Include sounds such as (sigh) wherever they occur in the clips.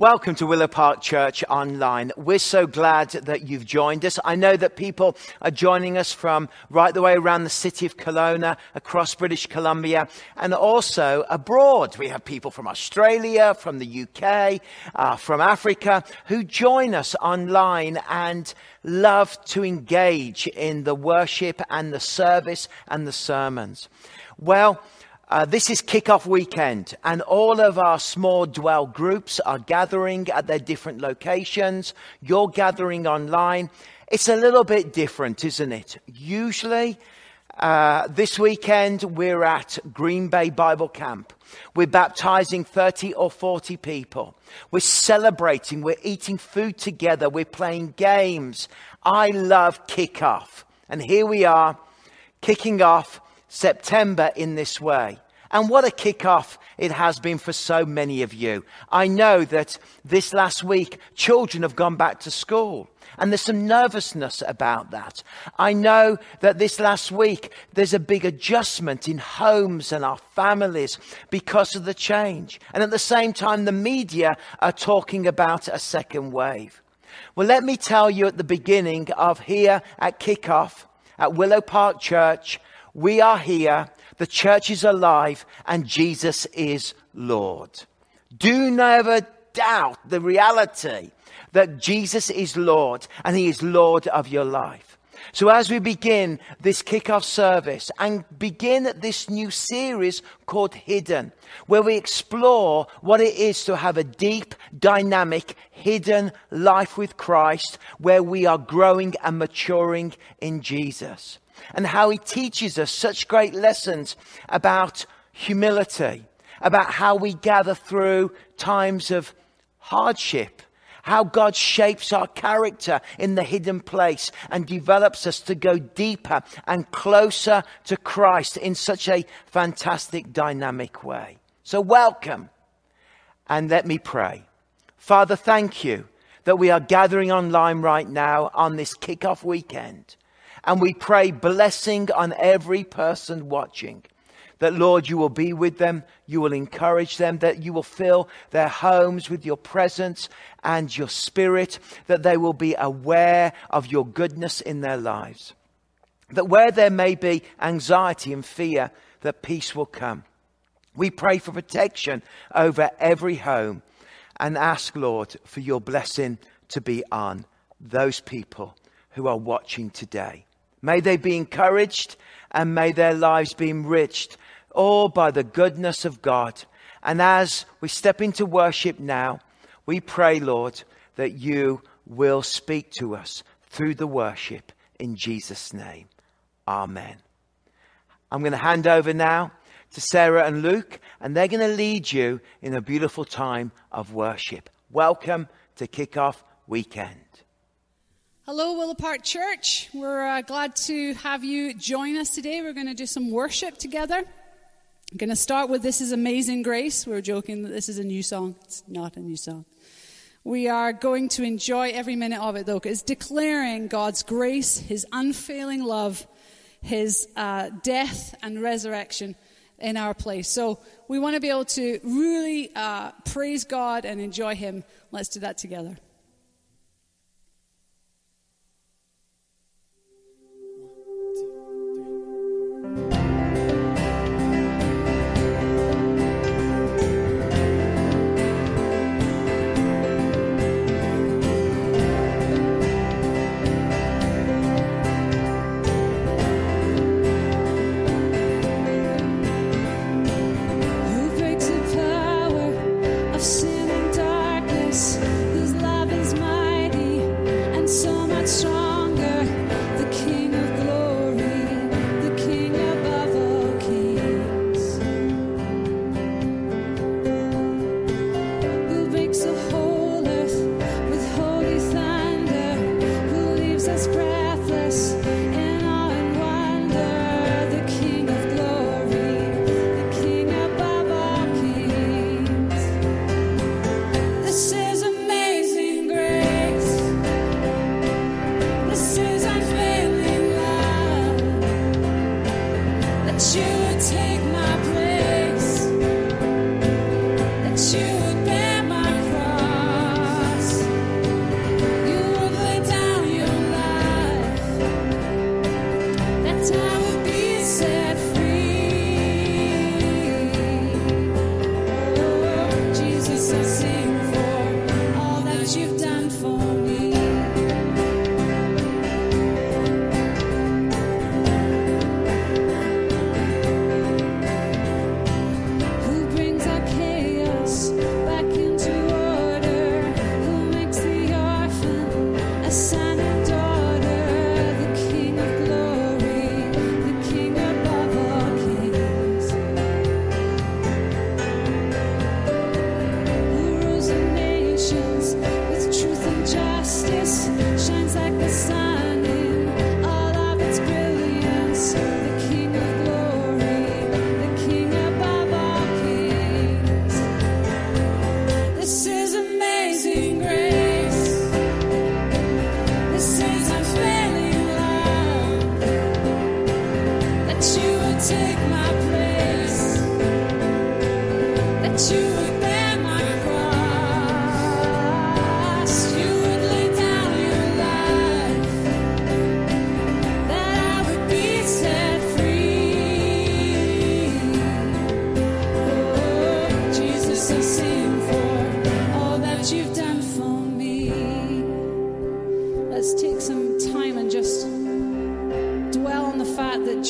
Welcome to Willow Park Church Online. We're so glad that you've joined us. I know that people are joining us from right the way around the city of Kelowna, across British Columbia, and also abroad. We have people from Australia, from the UK, uh, from Africa, who join us online and love to engage in the worship and the service and the sermons. Well, uh, this is kickoff weekend, and all of our small dwell groups are gathering at their different locations. You're gathering online. It's a little bit different, isn't it? Usually, uh, this weekend we're at Green Bay Bible Camp. We're baptizing 30 or 40 people. We're celebrating. We're eating food together. We're playing games. I love kickoff. And here we are, kicking off September in this way. And what a kickoff it has been for so many of you. I know that this last week, children have gone back to school. And there's some nervousness about that. I know that this last week, there's a big adjustment in homes and our families because of the change. And at the same time, the media are talking about a second wave. Well, let me tell you at the beginning of here at kickoff at Willow Park Church, we are here, the church is alive, and Jesus is Lord. Do never doubt the reality that Jesus is Lord and He is Lord of your life. So as we begin this kickoff service and begin this new series called Hidden, where we explore what it is to have a deep, dynamic, hidden life with Christ, where we are growing and maturing in Jesus and how he teaches us such great lessons about humility, about how we gather through times of hardship, how God shapes our character in the hidden place and develops us to go deeper and closer to Christ in such a fantastic, dynamic way. So, welcome and let me pray. Father, thank you that we are gathering online right now on this kickoff weekend. And we pray blessing on every person watching. That, Lord, you will be with them, you will encourage them, that you will fill their homes with your presence and your spirit, that they will be aware of your goodness in their lives. That where there may be anxiety and fear, that peace will come. We pray for protection over every home and ask, Lord, for your blessing to be on those people who are watching today. May they be encouraged and may their lives be enriched all by the goodness of God. And as we step into worship now, we pray, Lord, that you will speak to us through the worship in Jesus' name. Amen. I'm going to hand over now to Sarah and Luke, and they're going to lead you in a beautiful time of worship. Welcome to Kickoff Weekend. Hello, Willow Park Church. We're uh, glad to have you join us today. We're going to do some worship together. I'm going to start with This is Amazing Grace. We are joking that this is a new song. It's not a new song. We are going to enjoy every minute of it, though. Because it's declaring God's grace, His unfailing love, His uh, death and resurrection in our place. So we want to be able to really uh, praise God and enjoy Him. Let's do that together.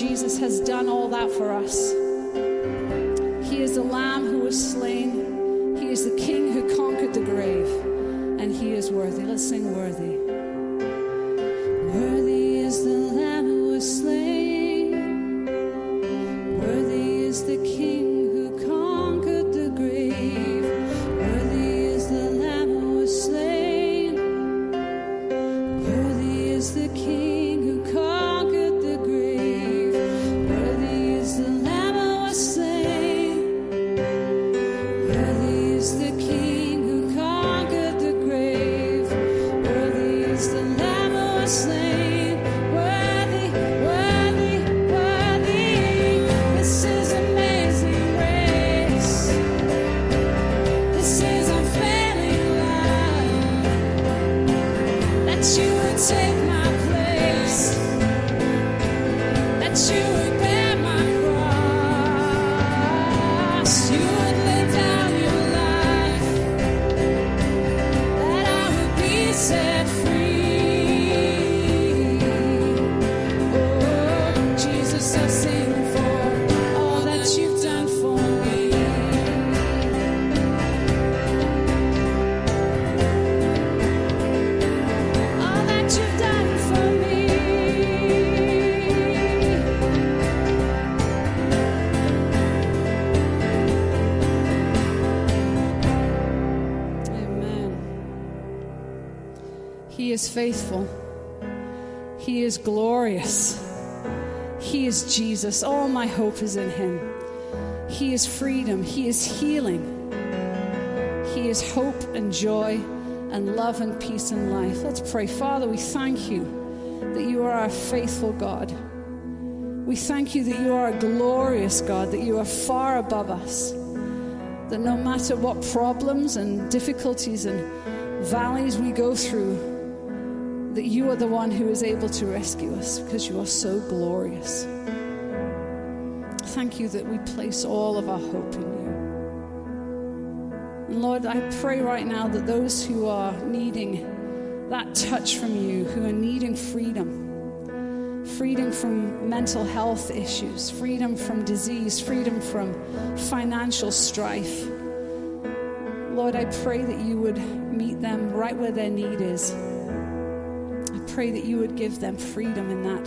Jesus has done all that for us. He is the Lamb who was slain, He is the King who conquered the grave, and He is worthy. Let's sing worthy. Jesus. All my hope is in him. He is freedom. He is healing. He is hope and joy and love and peace and life. Let's pray. Father, we thank you that you are our faithful God. We thank you that you are a glorious God, that you are far above us, that no matter what problems and difficulties and valleys we go through, that you are the one who is able to rescue us because you are so glorious. Thank you that we place all of our hope in you. And Lord, I pray right now that those who are needing that touch from you, who are needing freedom, freedom from mental health issues, freedom from disease, freedom from financial strife, Lord, I pray that you would meet them right where their need is. I pray that you would give them freedom in that,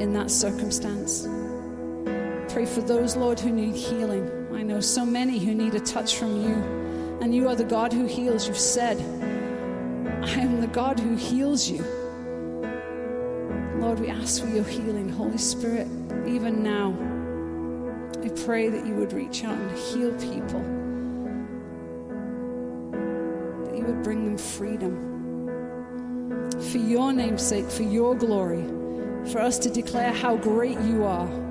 in that circumstance. Pray for those, Lord, who need healing. I know so many who need a touch from you, and you are the God who heals. You've said, I am the God who heals you. Lord, we ask for your healing. Holy Spirit, even now, I pray that you would reach out and heal people, that you would bring them freedom. For your name's sake, for your glory, for us to declare how great you are.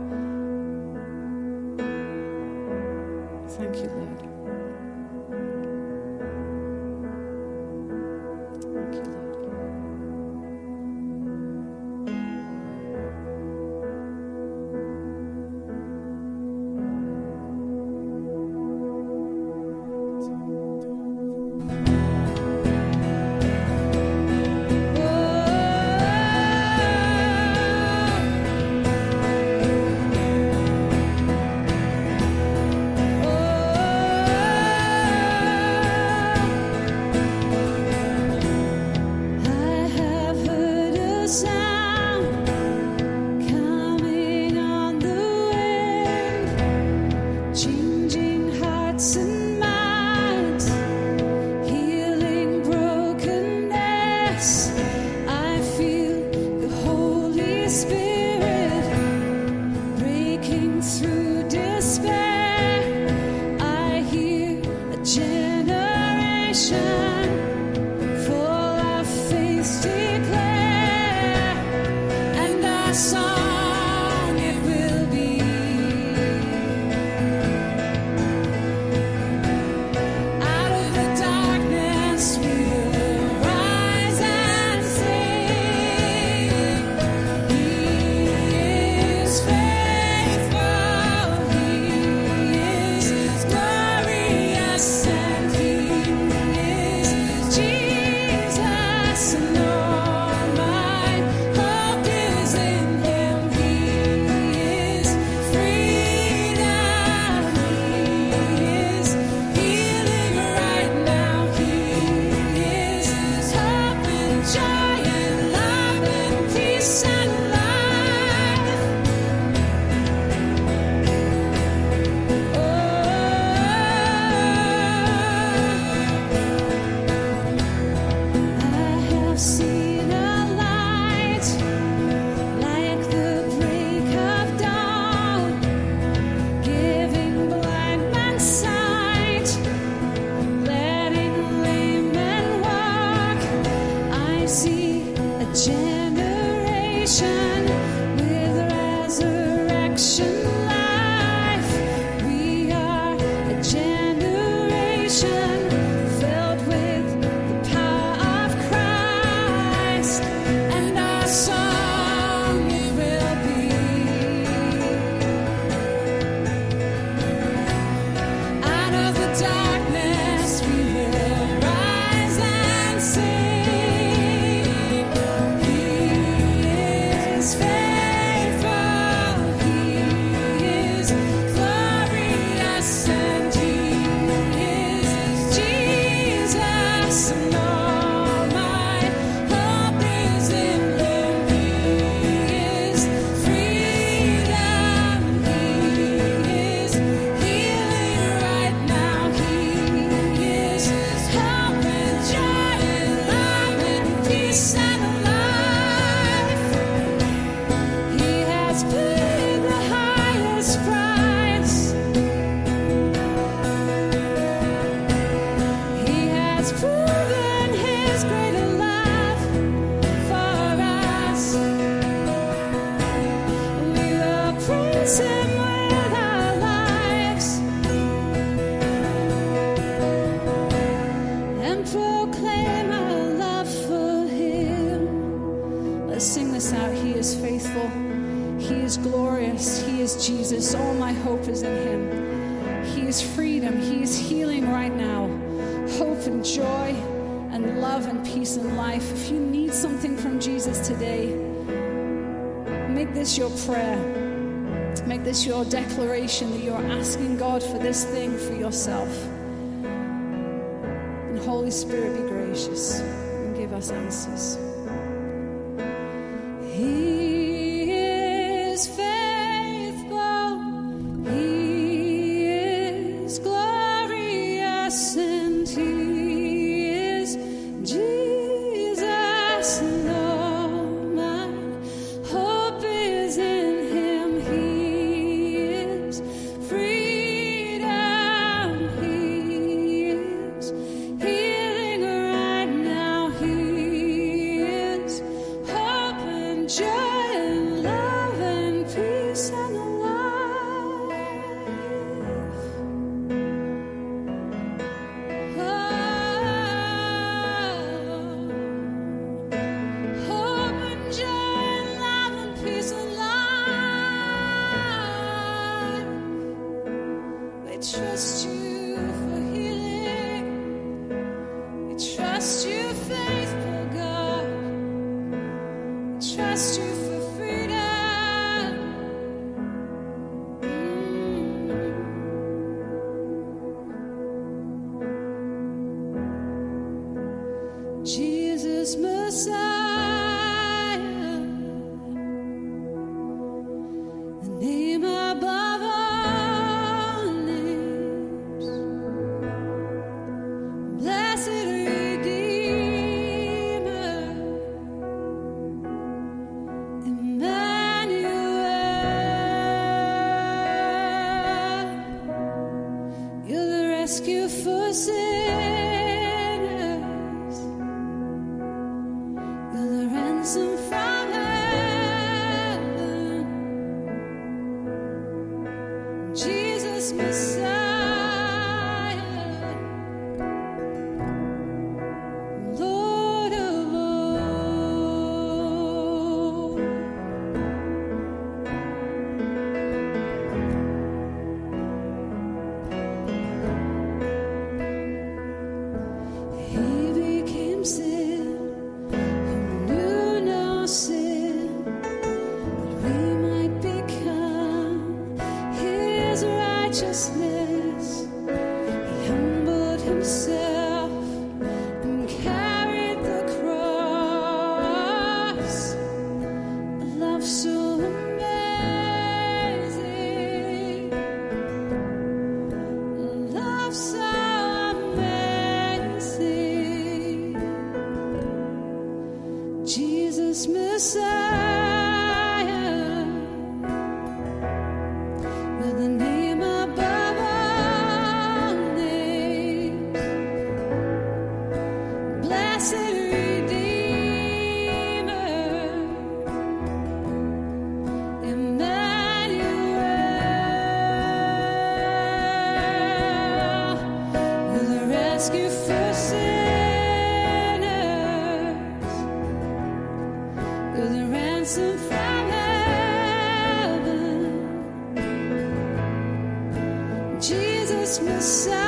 generation. And Holy Spirit, be gracious and give us answers. the sun.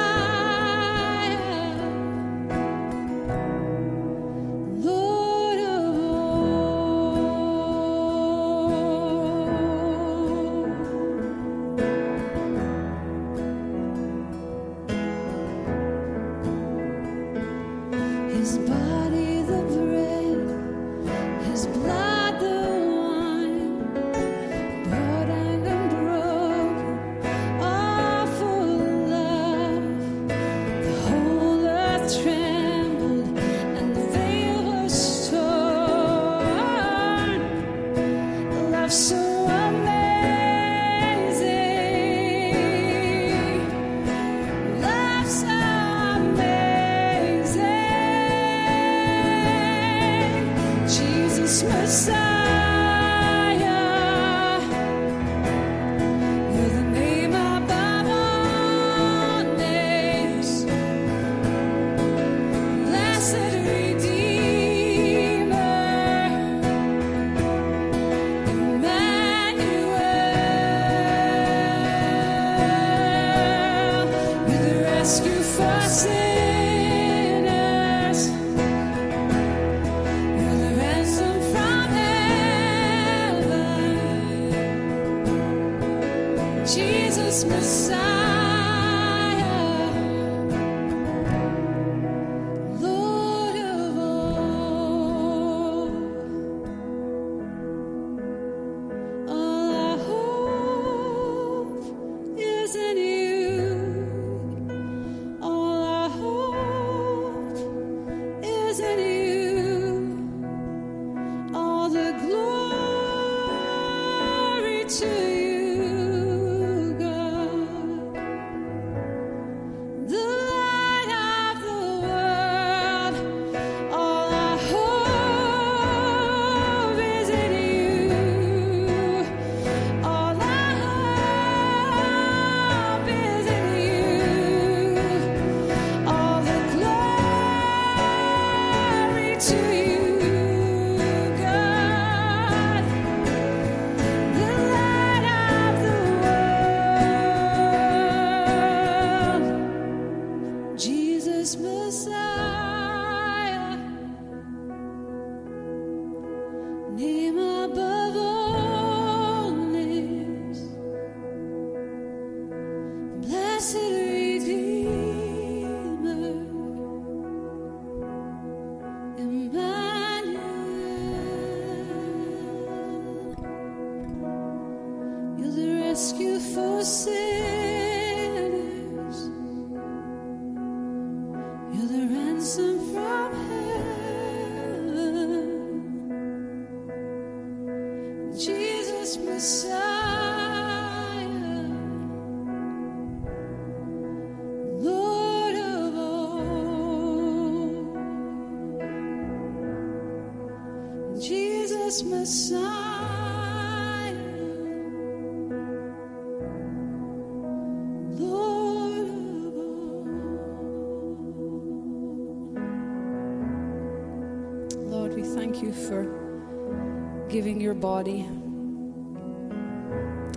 Giving your body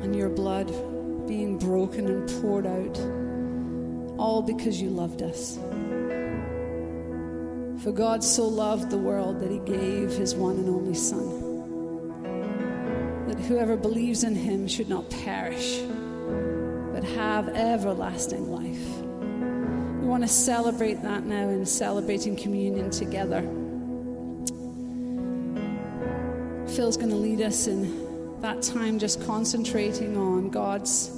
and your blood being broken and poured out, all because you loved us. For God so loved the world that he gave his one and only Son, whoever believes in him should not perish, but have everlasting life. We want to celebrate that now in celebrating communion together. Phil's going to lead us in that time just concentrating on God's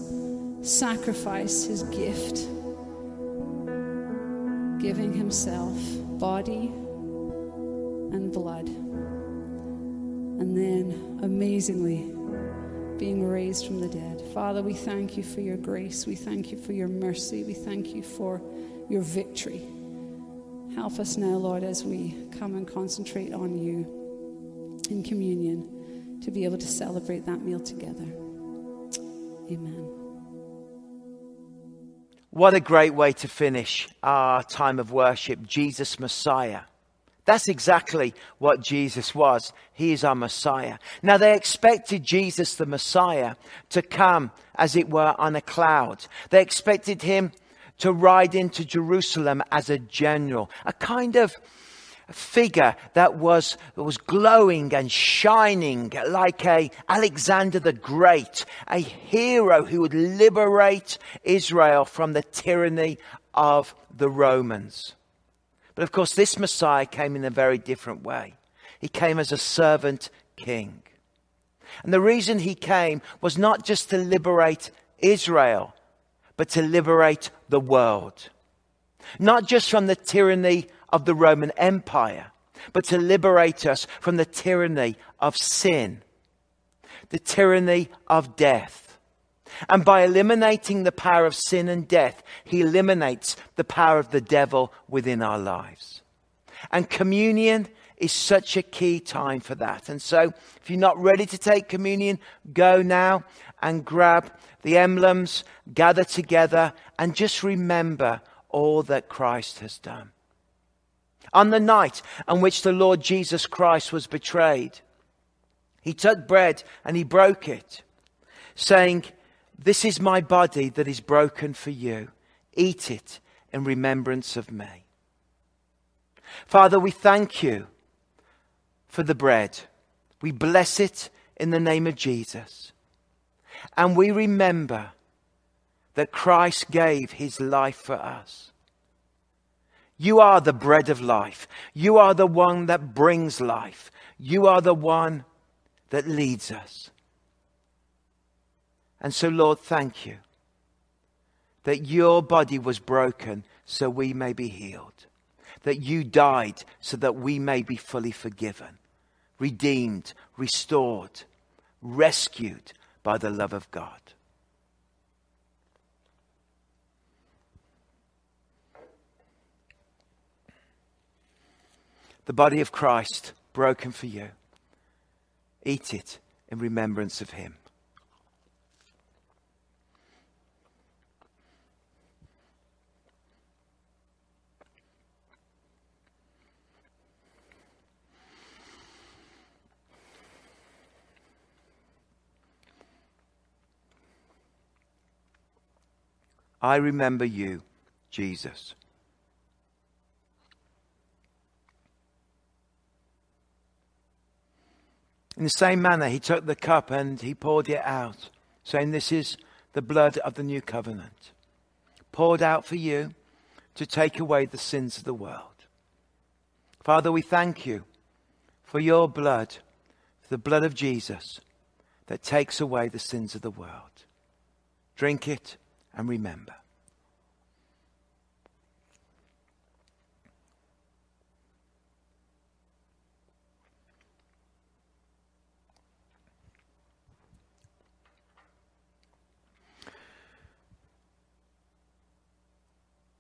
sacrifice, his gift, giving himself body and blood. And then, amazingly, being raised from the dead. Father, we thank you for your grace. We thank you for your mercy. We thank you for your victory. Help us now, Lord, as we come and concentrate on you in communion to be able to celebrate that meal together. Amen. What a great way to finish our time of worship. Jesus Messiah. That's exactly what Jesus was. He is our Messiah. Now they expected Jesus, the Messiah, to come, as it were, on a cloud. They expected him to ride into Jerusalem as a general, a kind of figure that was, was glowing and shining like a Alexander the Great, a hero who would liberate Israel from the tyranny of the Romans. But of course, this Messiah came in a very different way. He came as a servant king. And the reason he came was not just to liberate Israel, but to liberate the world. Not just from the tyranny of the Roman Empire, but to liberate us from the tyranny of sin, the tyranny of death. And by eliminating the power of sin and death, he eliminates the power of the devil within our lives. And communion is such a key time for that. And so, if you're not ready to take communion, go now and grab the emblems, gather together, and just remember all that Christ has done. On the night on which the Lord Jesus Christ was betrayed, he took bread and he broke it, saying, This is my body that is broken for you. Eat it in remembrance of me. Father, we thank you for the bread. We bless it in the name of Jesus. And we remember that Christ gave his life for us. You are the bread of life. You are the one that brings life. You are the one that leads us. And so, Lord, thank you that your body was broken so we may be healed, that you died so that we may be fully forgiven, redeemed, restored, rescued by the love of God. The body of Christ broken for you. Eat it in remembrance of him. I remember you, Jesus. In the same manner, he took the cup and he poured it out, saying, This is the blood of the new covenant, poured out for you to take away the sins of the world. Father, we thank you for your blood, for the blood of Jesus that takes away the sins of the world. Drink it and remember.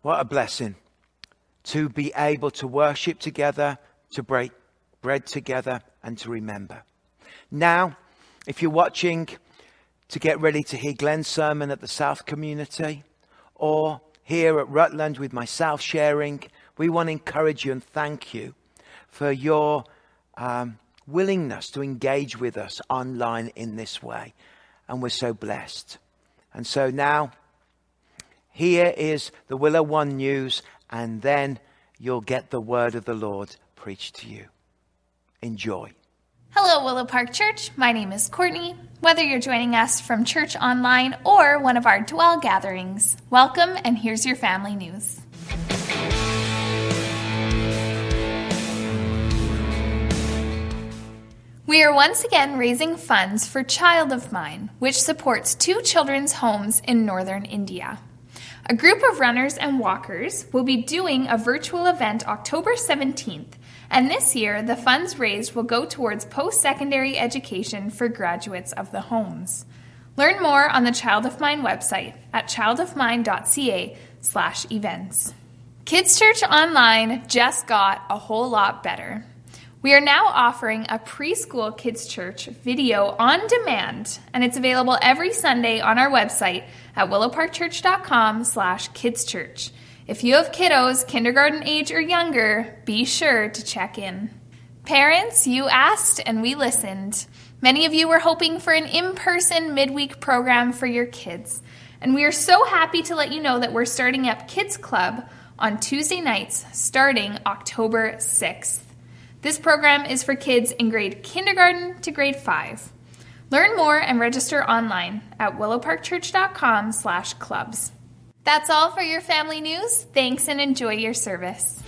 What a blessing to be able to worship together, to break bread together, and to remember. Now, if you're watching to get ready to hear Glenn's sermon at the South Community, or here at Rutland with myself sharing, we want to encourage you and thank you for your um, willingness to engage with us online in this way. And we're so blessed. And so now, here is the Willow One news, and then you'll get the word of the Lord preached to you. Enjoy. Hello, Willow Park Church. My name is Courtney. Whether you're joining us from church online or one of our dwell gatherings, welcome and here's your family news. We are once again raising funds for Child of Mine, which supports two children's homes in northern India. A group of runners and walkers will be doing a virtual event October 17th, and this year the funds raised will go towards post secondary education for graduates of the homes. Learn more on the Child of Mine website at childofmine.ca/slash events. Kids Church Online just got a whole lot better. We are now offering a preschool kids church video on demand, and it's available every Sunday on our website at willowparkchurch.com slash kidschurch. If you have kiddos kindergarten age or younger, be sure to check in. Parents, you asked and we listened. Many of you were hoping for an in-person midweek program for your kids, and we are so happy to let you know that we're starting up Kids Club on Tuesday nights starting October 6th. This program is for kids in grade kindergarten to grade 5. Learn more and register online at willowparkchurch.com/clubs. That's all for your family news. Thanks and enjoy your service.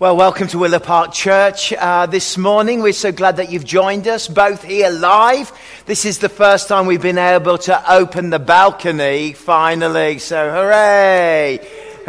Well, welcome to Willow Park Church uh, this morning. We're so glad that you've joined us, both here live. This is the first time we've been able to open the balcony finally, so hooray! (laughs)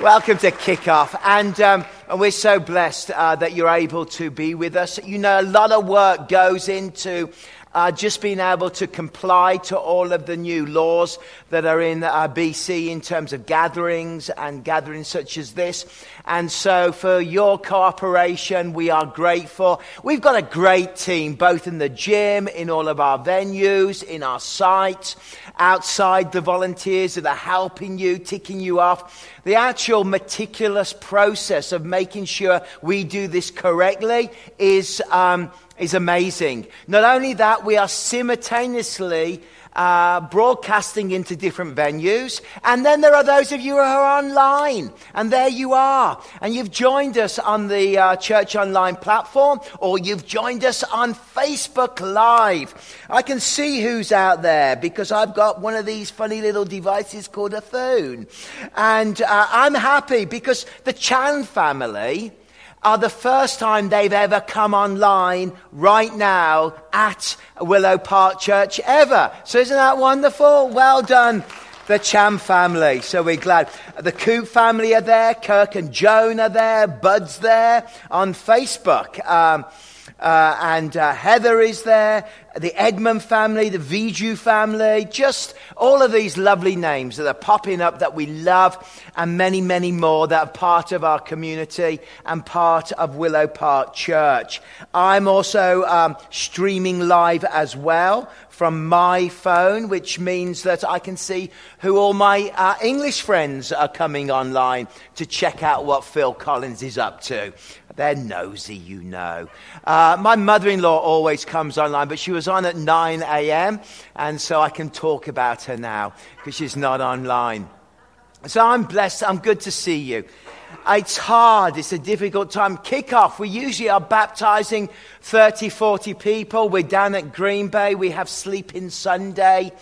welcome to Kickoff. And, um, and we're so blessed uh, that you're able to be with us. You know, a lot of work goes into uh, just being able to comply to all of the new laws that are in uh, BC in terms of gatherings and gatherings such as this. And so, for your cooperation, we are grateful. We've got a great team, both in the gym, in all of our venues, in our sites, outside the volunteers that are helping you, ticking you off. The actual meticulous process of making sure we do this correctly is. Um, is amazing. Not only that, we are simultaneously uh, broadcasting into different venues. And then there are those of you who are online. And there you are. And you've joined us on the uh, Church Online platform, or you've joined us on Facebook Live. I can see who's out there because I've got one of these funny little devices called a phone. And uh, I'm happy because the Chan family are the first time they've ever come online right now at Willow Park Church ever. So isn't that wonderful? Well done, the Cham family. So we're glad. The Coop family are there. Kirk and Joan are there. Bud's there on Facebook. Um, uh, and uh, Heather is there, the Edmund family, the Viju family, just all of these lovely names that are popping up that we love, and many, many more that are part of our community and part of Willow Park Church. I'm also um, streaming live as well from my phone, which means that I can see who all my uh, English friends are coming online to check out what Phil Collins is up to. They're nosy, you know. Uh, my mother in law always comes online, but she was on at 9 a.m., and so I can talk about her now because she's not online. So I'm blessed. I'm good to see you. It's hard. It's a difficult time. Kickoff. We usually are baptizing 30, 40 people. We're down at Green Bay. We have Sleeping Sunday.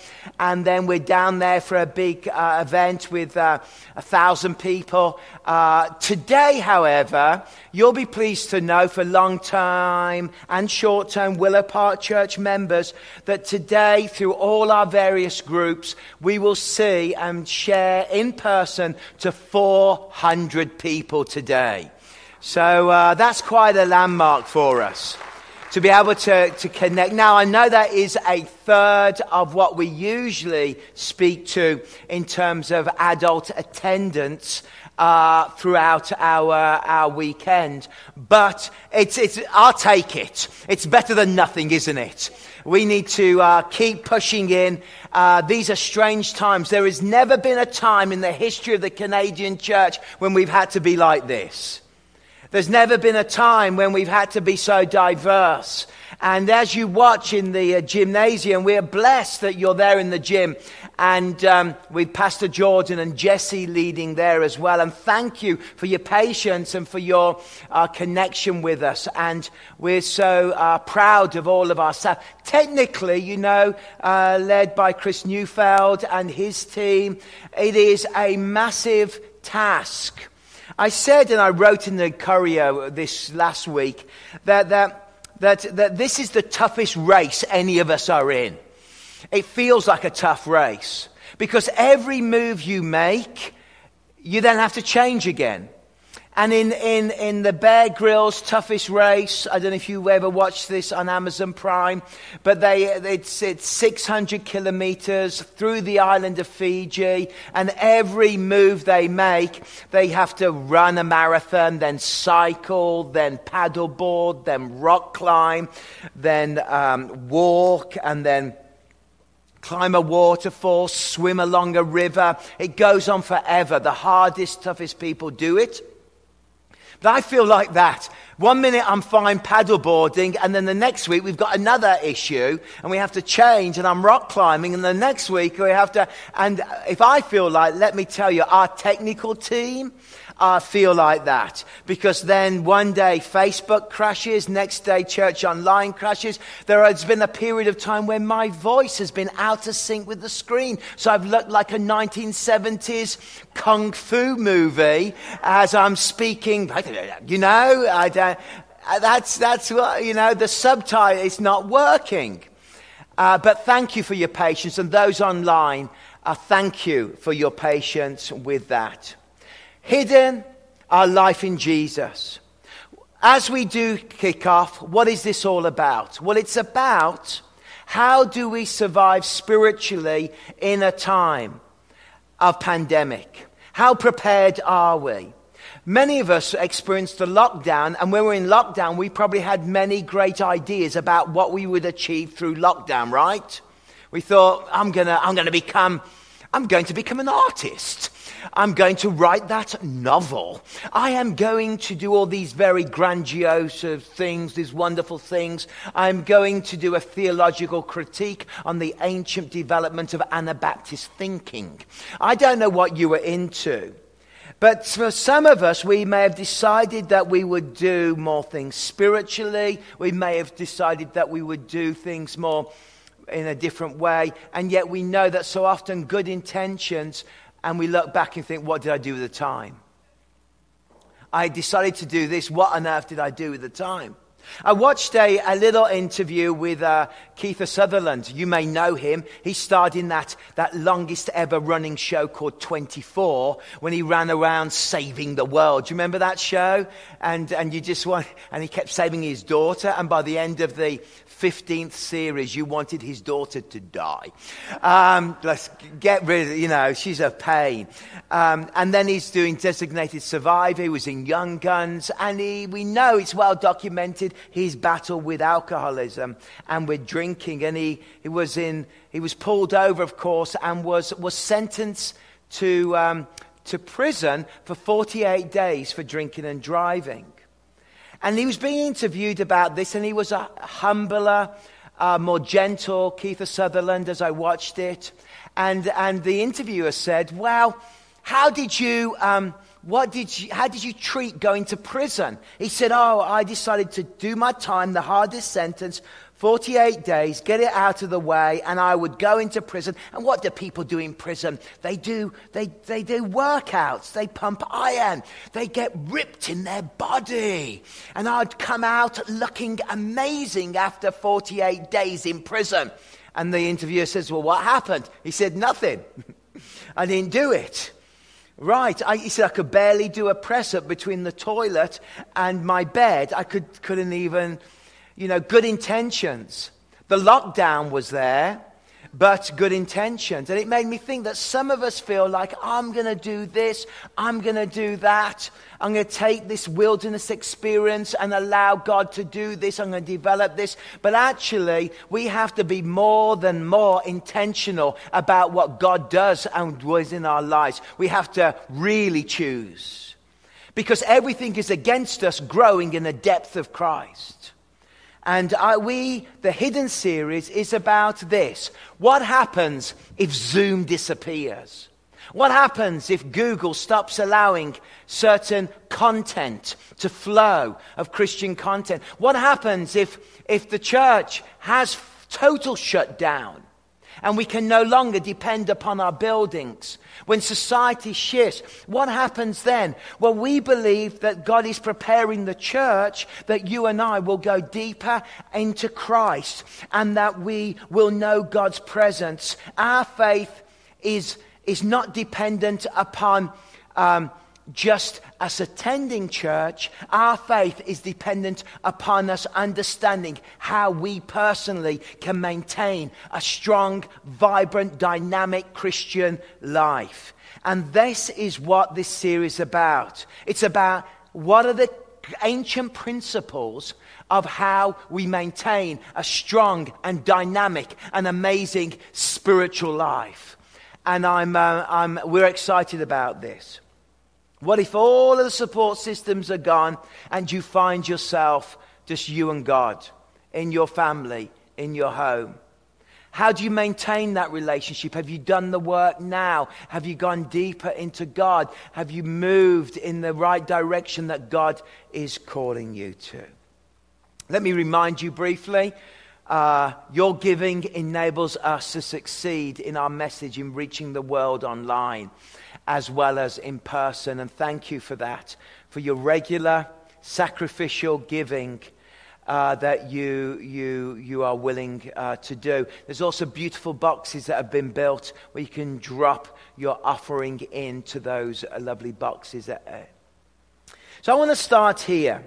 And then we're down there for a big uh, event with uh, a thousand people. Uh, today, however, you'll be pleased to know for long time and short term Willow Park Church members that today, through all our various groups, we will see and share in person to 400 people today. So uh, that's quite a landmark for us to be able to, to connect. Now, I know that is a third of what we usually speak to in terms of adult attendance. Uh, throughout our, our weekend. But it's, it's, I'll take it. It's better than nothing, isn't it? We need to uh, keep pushing in. Uh, these are strange times. There has never been a time in the history of the Canadian church when we've had to be like this. There's never been a time when we've had to be so diverse. And as you watch in the uh, gymnasium, we're blessed that you're there in the gym. And um, with Pastor Jordan and Jesse leading there as well. And thank you for your patience and for your uh, connection with us. And we're so uh, proud of all of our staff. Technically, you know, uh, led by Chris Neufeld and his team, it is a massive task I said, and I wrote in the Courier this last week, that, that, that, that this is the toughest race any of us are in. It feels like a tough race because every move you make, you then have to change again. And in, in, in the Bear Grylls Toughest Race, I don't know if you ever watched this on Amazon Prime, but they, it's, it's 600 kilometers through the island of Fiji, and every move they make, they have to run a marathon, then cycle, then paddleboard, then rock climb, then um, walk, and then climb a waterfall, swim along a river. It goes on forever. The hardest, toughest people do it. I feel like that. One minute I'm fine paddleboarding, and then the next week we've got another issue, and we have to change, and I'm rock climbing, and the next week we have to. And if I feel like, let me tell you, our technical team uh, feel like that because then one day Facebook crashes, next day church online crashes. There has been a period of time where my voice has been out of sync with the screen. So I've looked like a 1970s kung fu movie as I'm speaking. You know, I don't, that's, that's what, you know, the subtitle is not working. Uh, but thank you for your patience and those online, uh, thank you for your patience with that hidden our life in Jesus. As we do kick off, what is this all about? Well, it's about how do we survive spiritually in a time of pandemic? How prepared are we? Many of us experienced a lockdown, and when we were in lockdown, we probably had many great ideas about what we would achieve through lockdown, right? We thought, I'm gonna, I'm gonna become, I'm going to become an artist. I'm going to write that novel. I am going to do all these very grandiose things, these wonderful things. I'm going to do a theological critique on the ancient development of Anabaptist thinking. I don't know what you were into. But for some of us, we may have decided that we would do more things spiritually. We may have decided that we would do things more in a different way. And yet we know that so often good intentions and we look back and think, what did I do with the time? I decided to do this. What on earth did I do with the time? I watched a, a little interview with uh, Kiefer Sutherland. You may know him. He starred in that, that longest ever running show called 24 when he ran around saving the world. Do you remember that show? And, and you just want, and he kept saving his daughter. And by the end of the 15th series, you wanted his daughter to die. Um, let's get rid of, you know, she's a pain. Um, and then he's doing Designated Survivor. He was in Young Guns. And he, we know it's well documented his battle with alcoholism and with drinking. And he, he, was, in, he was pulled over, of course, and was, was sentenced to, um, to prison for 48 days for drinking and driving. And he was being interviewed about this, and he was a humbler, uh, more gentle Kiefer Sutherland as I watched it. And, and the interviewer said, Well, how did you. Um, what did you, how did you treat going to prison? He said, Oh, I decided to do my time, the hardest sentence, 48 days, get it out of the way, and I would go into prison. And what do people do in prison? They do, they, they do workouts, they pump iron, they get ripped in their body. And I'd come out looking amazing after 48 days in prison. And the interviewer says, Well, what happened? He said, Nothing. (laughs) I didn't do it. Right. I, he said I could barely do a press up between the toilet and my bed. I could, couldn't even you know, good intentions. The lockdown was there, but good intentions. And it made me think that some of us feel like, I'm going to do this, I'm going to do that. I'm going to take this wilderness experience and allow God to do this. I'm going to develop this. But actually, we have to be more than more intentional about what God does and was in our lives. We have to really choose. Because everything is against us growing in the depth of Christ. And I, we, the Hidden series, is about this. What happens if Zoom disappears? What happens if Google stops allowing certain content to flow of Christian content? What happens if, if the church has total shutdown? and we can no longer depend upon our buildings. When society shifts, what happens then? Well, we believe that God is preparing the church that you and I will go deeper into Christ and that we will know God's presence. Our faith is, is not dependent upon um, just us attending church, our faith is dependent upon us understanding how we personally can maintain a strong, vibrant, dynamic Christian life. And this is what this series is about. It's about what are the ancient principles of how we maintain a strong and dynamic and amazing spiritual life. And I'm, uh, I'm, we're excited about this. What if all of the support systems are gone and you find yourself just you and God in your family, in your home? How do you maintain that relationship? Have you done the work now? Have you gone deeper into God? Have you moved in the right direction that God is calling you to? Let me remind you briefly uh, your giving enables us to succeed in our message in reaching the world online as well as in person. And thank you for that, for your regular sacrificial giving. Uh, that you, you, you are willing uh, to do. There's also beautiful boxes that have been built where you can drop your offering into those uh, lovely boxes. That, uh. so I want to start here.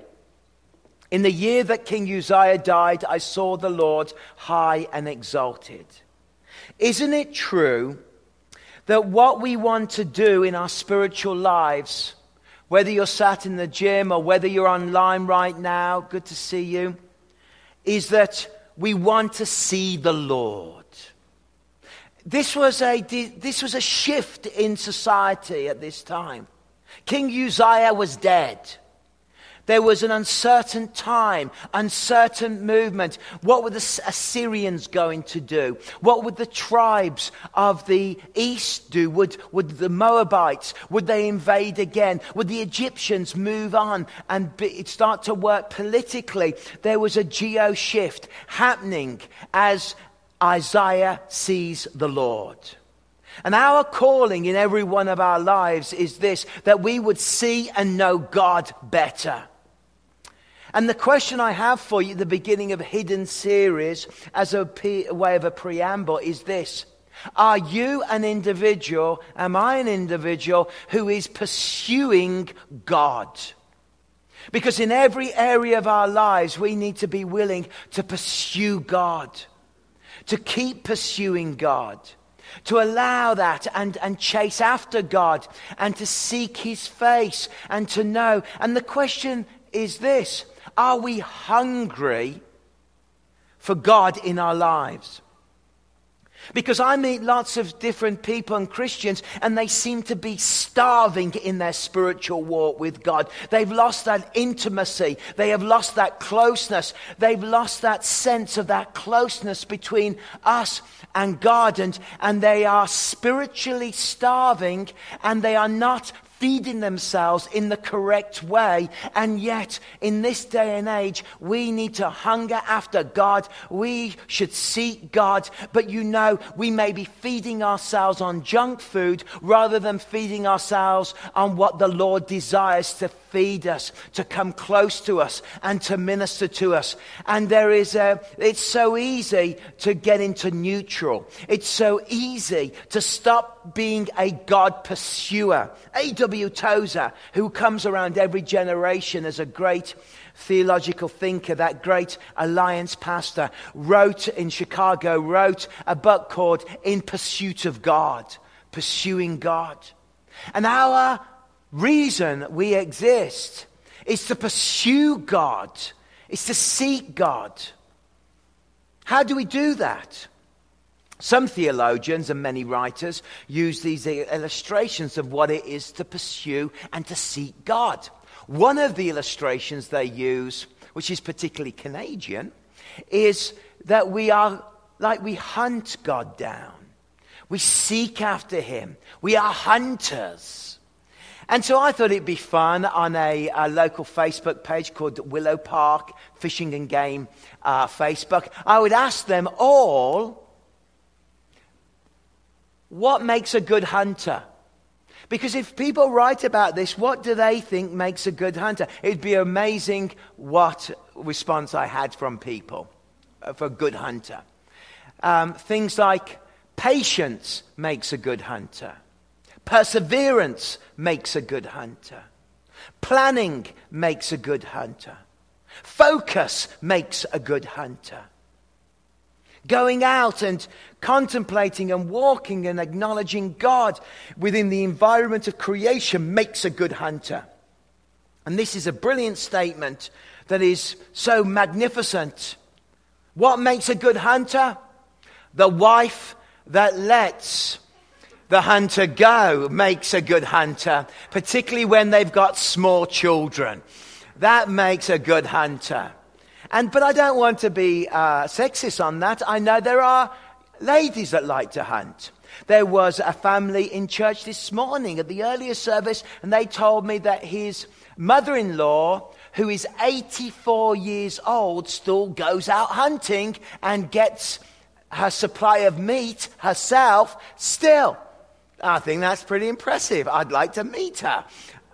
In the year that King Uzziah died, I saw the Lord high and exalted. Isn't it true that what we want to do in our spiritual lives, whether you're sat in the gym or whether you're online right now, good to see you, is that we want to see the Lord. This was a, this was a shift in society at this time. King Uzziah was dead. There was an uncertain time, uncertain movement. What were the Assyrians going to do? What would the tribes of the east do? Would, would the Moabites, would they invade again? Would the Egyptians move on and be, start to work politically? There was a geo shift happening as Isaiah sees the Lord. And our calling in every one of our lives is this that we would see and know God better. And the question I have for you at the beginning of hidden series as a, way of a preamble is this. Are you an individual, am I an individual who is pursuing God? Because in every area of our lives, we need to be willing to pursue God, to keep pursuing God, to allow that and, and chase after God, and to seek His face and to know. And the question is this are we hungry for God in our lives? Because I meet lots of different people and Christians, and they seem to be starving in their spiritual walk with God. They've lost that intimacy. They have lost that closeness. They've lost that sense of that closeness between us and God. And, and they are spiritually starving, and they are not feeding themselves in the correct way. And yet, in this day and age, we need to hunger after God. We should seek God. But you know, we may be feeding ourselves on junk food rather than feeding ourselves on what the Lord desires to feed us, to come close to us, and to minister to us. And there is a, it's so easy to get into neutral. It's so easy to stop being a God pursuer. A.W. Tozer, who comes around every generation as a great theological thinker, that great alliance pastor, wrote in Chicago, wrote a book called In Pursuit of God, Pursuing God. And our reason we exist is to pursue God, is to seek God. How do we do that? Some theologians and many writers use these illustrations of what it is to pursue and to seek God. One of the illustrations they use, which is particularly Canadian, is that we are like we hunt God down. We seek after him. We are hunters. And so I thought it'd be fun on a, a local Facebook page called Willow Park Fishing and Game uh, Facebook. I would ask them all what makes a good hunter? Because if people write about this, what do they think makes a good hunter? It'd be amazing what response I had from people uh, for a good hunter. Um, things like patience makes a good hunter, perseverance makes a good hunter, planning makes a good hunter, focus makes a good hunter. Going out and contemplating and walking and acknowledging God within the environment of creation makes a good hunter. And this is a brilliant statement that is so magnificent. What makes a good hunter? The wife that lets the hunter go makes a good hunter, particularly when they've got small children. That makes a good hunter. And, but I don't want to be uh, sexist on that. I know there are ladies that like to hunt. There was a family in church this morning at the earlier service, and they told me that his mother in law, who is 84 years old, still goes out hunting and gets her supply of meat herself still. I think that's pretty impressive. I'd like to meet her.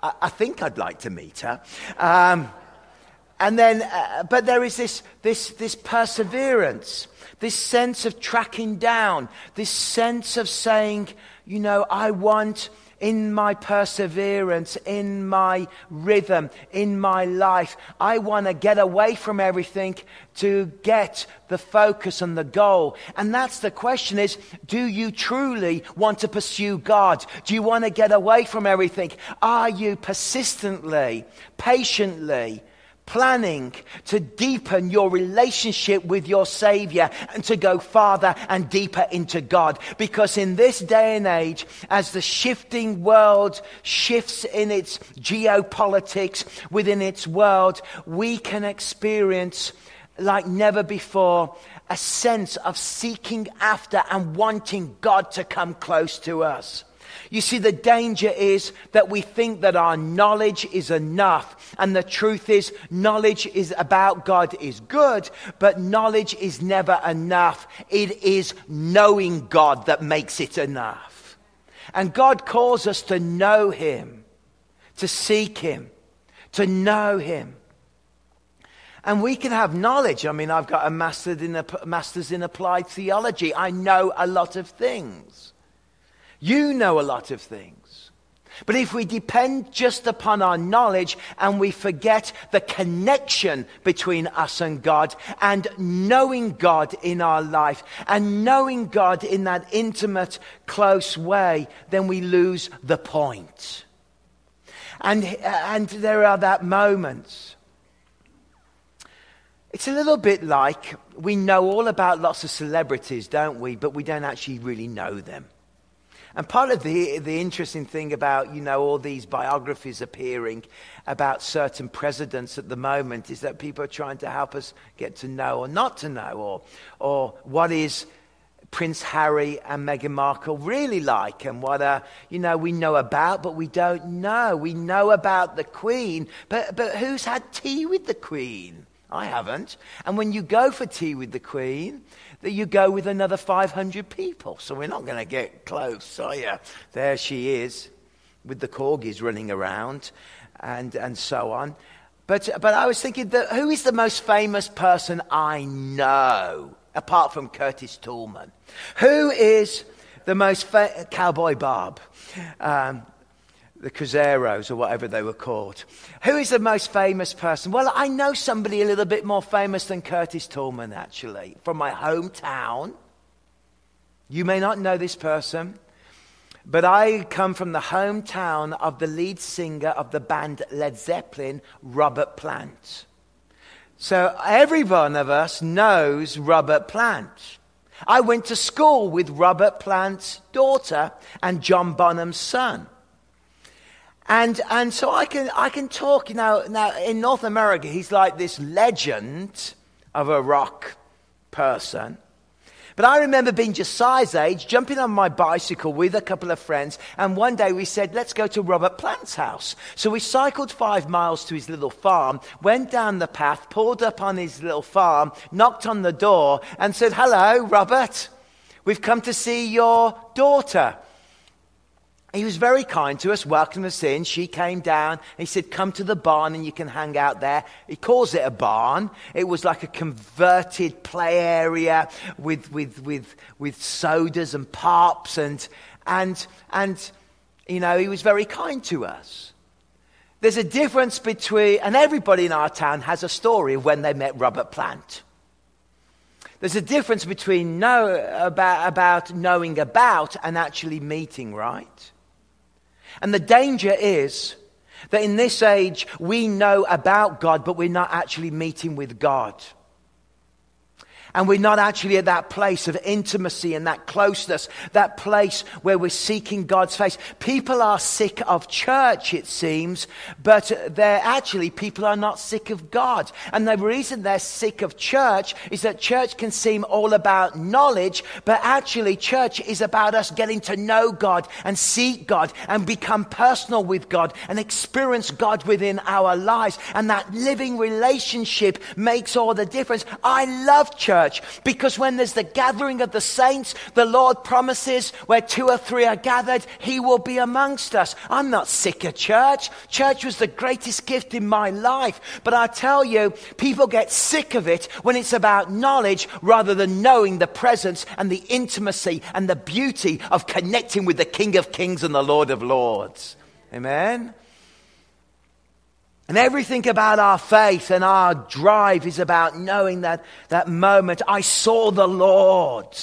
I, I think I'd like to meet her. Um, and then, uh, but there is this, this, this perseverance, this sense of tracking down, this sense of saying, you know, I want in my perseverance, in my rhythm, in my life. I want to get away from everything to get the focus and the goal. And that's the question is, do you truly want to pursue God? Do you want to get away from everything? Are you persistently, patiently, planning to deepen your relationship with your Savior and to go farther and deeper into God. Because in this day and age, as the shifting world shifts in its geopolitics within its world, we can experience like never before a sense of seeking after and wanting God to come close to us. You see, the danger is that we think that our knowledge is enough. And the truth is, knowledge is about God is good, but knowledge is never enough. It is knowing God that makes it enough. And God calls us to know Him, to seek Him, to know Him. And we can have knowledge. I mean, I've got a master's in, a, master's in applied theology. I know a lot of things. You know a lot of things. But if we depend just upon our knowledge and we forget the connection between us and God and knowing God in our life and knowing God in that intimate, close way, then we lose the point. And, and there are that moments. It's a little bit like we know all about lots of celebrities, don't we? But we don't actually really know them. And part of the, the interesting thing about, you know, all these biographies appearing about certain presidents at the moment is that people are trying to help us get to know or not to know, or, or what is Prince Harry and Meghan Markle really like and what, uh, you know, we know about, but we don't know. We know about the Queen, but, but who's had tea with the Queen? I haven't. And when you go for tea with the Queen, that you go with another 500 people. So we're not going to get close, are you? There she is with the corgis running around and, and so on. But, but I was thinking, that who is the most famous person I know, apart from Curtis Toolman? Who is the most fa- Cowboy Bob? Um, the Cruzeros or whatever they were called. Who is the most famous person? Well, I know somebody a little bit more famous than Curtis Tallman, actually, from my hometown. You may not know this person, but I come from the hometown of the lead singer of the band Led Zeppelin, Robert Plant. So every one of us knows Robert Plant. I went to school with Robert Plant's daughter and John Bonham's son. And, and so I can, I can talk, you know, now in North America, he's like this legend of a rock person. But I remember being just size age, jumping on my bicycle with a couple of friends, and one day we said, let's go to Robert Plant's house. So we cycled five miles to his little farm, went down the path, pulled up on his little farm, knocked on the door, and said, hello, Robert. We've come to see your daughter. He was very kind to us, welcomed us in. She came down. He said, Come to the barn and you can hang out there. He calls it a barn. It was like a converted play area with, with, with, with sodas and pops. And, and, and, you know, he was very kind to us. There's a difference between, and everybody in our town has a story of when they met Robert Plant. There's a difference between know about, about knowing about and actually meeting, right? And the danger is that in this age, we know about God, but we're not actually meeting with God. And we're not actually at that place of intimacy and that closeness, that place where we're seeking God's face. People are sick of church, it seems, but they're actually, people are not sick of God. And the reason they're sick of church is that church can seem all about knowledge, but actually church is about us getting to know God and seek God and become personal with God and experience God within our lives. And that living relationship makes all the difference. I love church because when there's the gathering of the saints, the Lord promises where two or three are gathered, He will be amongst us. I'm not sick of church. Church was the greatest gift in my life. But I tell you, people get sick of it when it's about knowledge rather than knowing the presence and the intimacy and the beauty of connecting with the King of Kings and the Lord of Lords. Amen. And everything about our faith and our drive is about knowing that, that moment, I saw the Lord.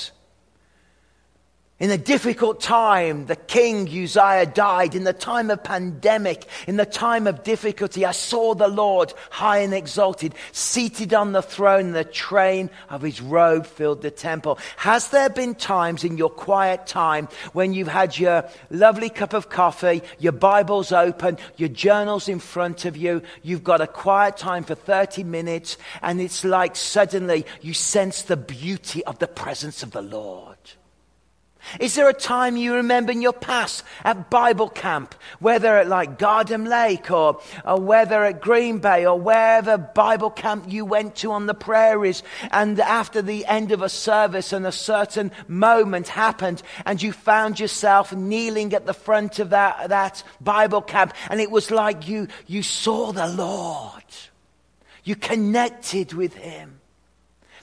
In the difficult time, the king Uzziah died. In the time of pandemic, in the time of difficulty, I saw the Lord high and exalted, seated on the throne, the train of his robe filled the temple. Has there been times in your quiet time when you've had your lovely cup of coffee, your Bible's open, your journals in front of you, you've got a quiet time for 30 minutes, and it's like suddenly you sense the beauty of the presence of the Lord? Is there a time you remember in your past at Bible camp, whether at like Garden Lake or, or whether at Green Bay or wherever Bible camp you went to on the prairies, and after the end of a service and a certain moment happened, and you found yourself kneeling at the front of that, that Bible camp, and it was like you, you saw the Lord. You connected with Him.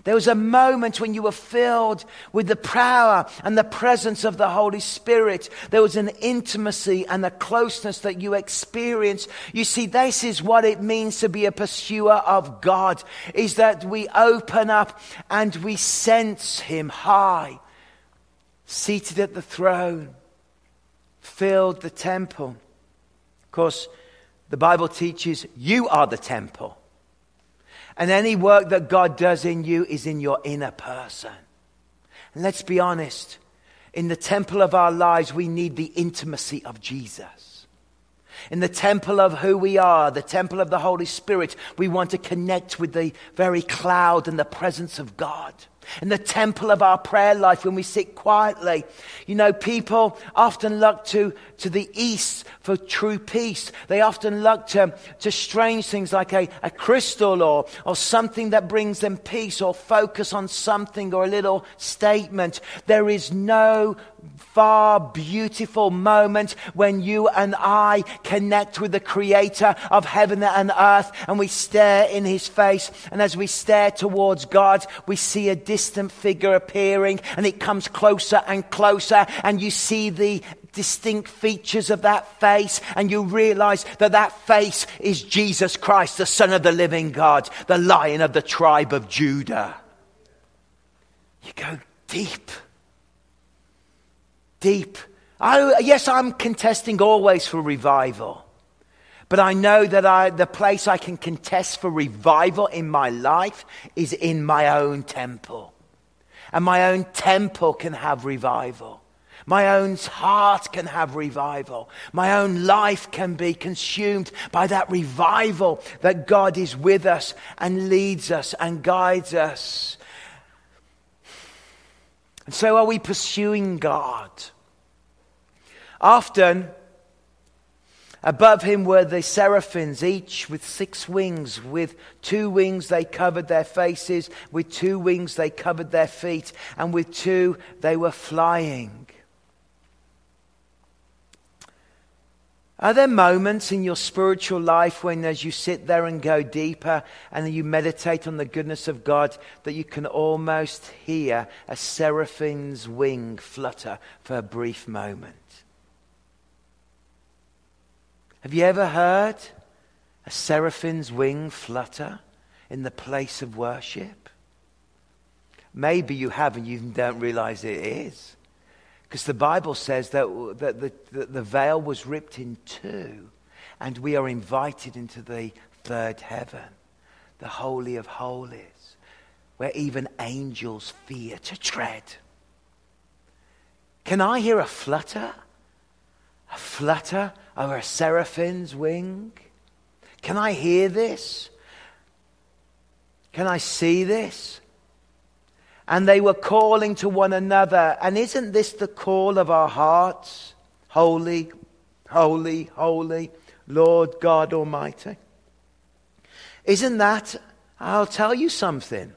There was a moment when you were filled with the power and the presence of the Holy Spirit. There was an intimacy and a closeness that you experienced. You see, this is what it means to be a pursuer of God, is that we open up and we sense Him high, seated at the throne, filled the temple. Of course, the Bible teaches you are the temple. And any work that God does in you is in your inner person. And let's be honest, in the temple of our lives, we need the intimacy of Jesus. In the temple of who we are, the temple of the Holy Spirit, we want to connect with the very cloud and the presence of God in the temple of our prayer life when we sit quietly. You know, people often look to, to the east for true peace. They often look to, to strange things like a, a crystal or, or something that brings them peace or focus on something or a little statement. There is no far beautiful moment when you and I connect with the creator of heaven and earth and we stare in his face. And as we stare towards God, we see a distant figure appearing and it comes closer and closer and you see the distinct features of that face and you realize that that face is Jesus Christ, the son of the living God, the lion of the tribe of Judah. You go deep deep. I, yes, I'm contesting always for revival. But I know that I, the place I can contest for revival in my life is in my own temple. And my own temple can have revival. My own heart can have revival. My own life can be consumed by that revival that God is with us and leads us and guides us. And so are we pursuing God? Often, above him were the seraphims, each with six wings. With two wings they covered their faces, with two wings they covered their feet, and with two they were flying. Are there moments in your spiritual life when, as you sit there and go deeper and you meditate on the goodness of God, that you can almost hear a seraphim's wing flutter for a brief moment? Have you ever heard a seraphim's wing flutter in the place of worship? Maybe you have and you don't realize it is. Because the Bible says that, that the, the veil was ripped in two and we are invited into the third heaven, the Holy of Holies where even angels fear to tread. Can I hear a flutter? A flutter over a seraphim's wing? Can I hear this? Can I see this? And they were calling to one another. And isn't this the call of our hearts? Holy, holy, holy, Lord God Almighty. Isn't that? I'll tell you something.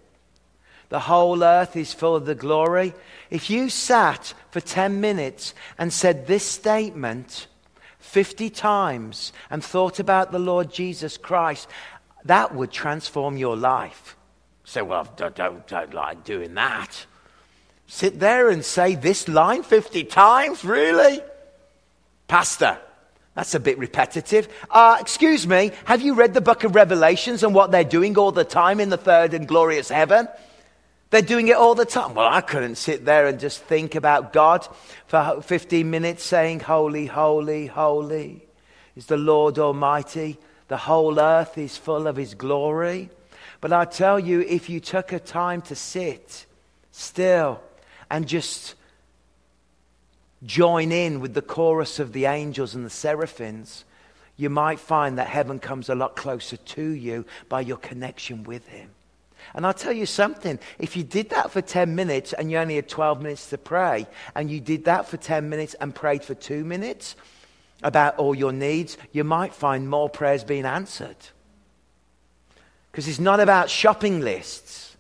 The whole earth is full of the glory. If you sat for 10 minutes and said this statement 50 times and thought about the Lord Jesus Christ, that would transform your life. Say, well, I don't, don't, like doing that. Sit there and say this line 50 times? Really? Pastor, that's a bit repetitive. Uh, excuse me, have you read the book of Revelations and what they're doing all the time in the third and glorious heaven? They're doing it all the time. Well, I couldn't sit there and just think about God for 15 minutes saying, Holy, holy, holy is the Lord Almighty. The whole earth is full of His glory. But I tell you, if you took a time to sit still and just join in with the chorus of the angels and the seraphims, you might find that heaven comes a lot closer to you by your connection with Him. And I'll tell you something if you did that for 10 minutes and you only had 12 minutes to pray, and you did that for 10 minutes and prayed for two minutes about all your needs, you might find more prayers being answered. Because it's not about shopping lists.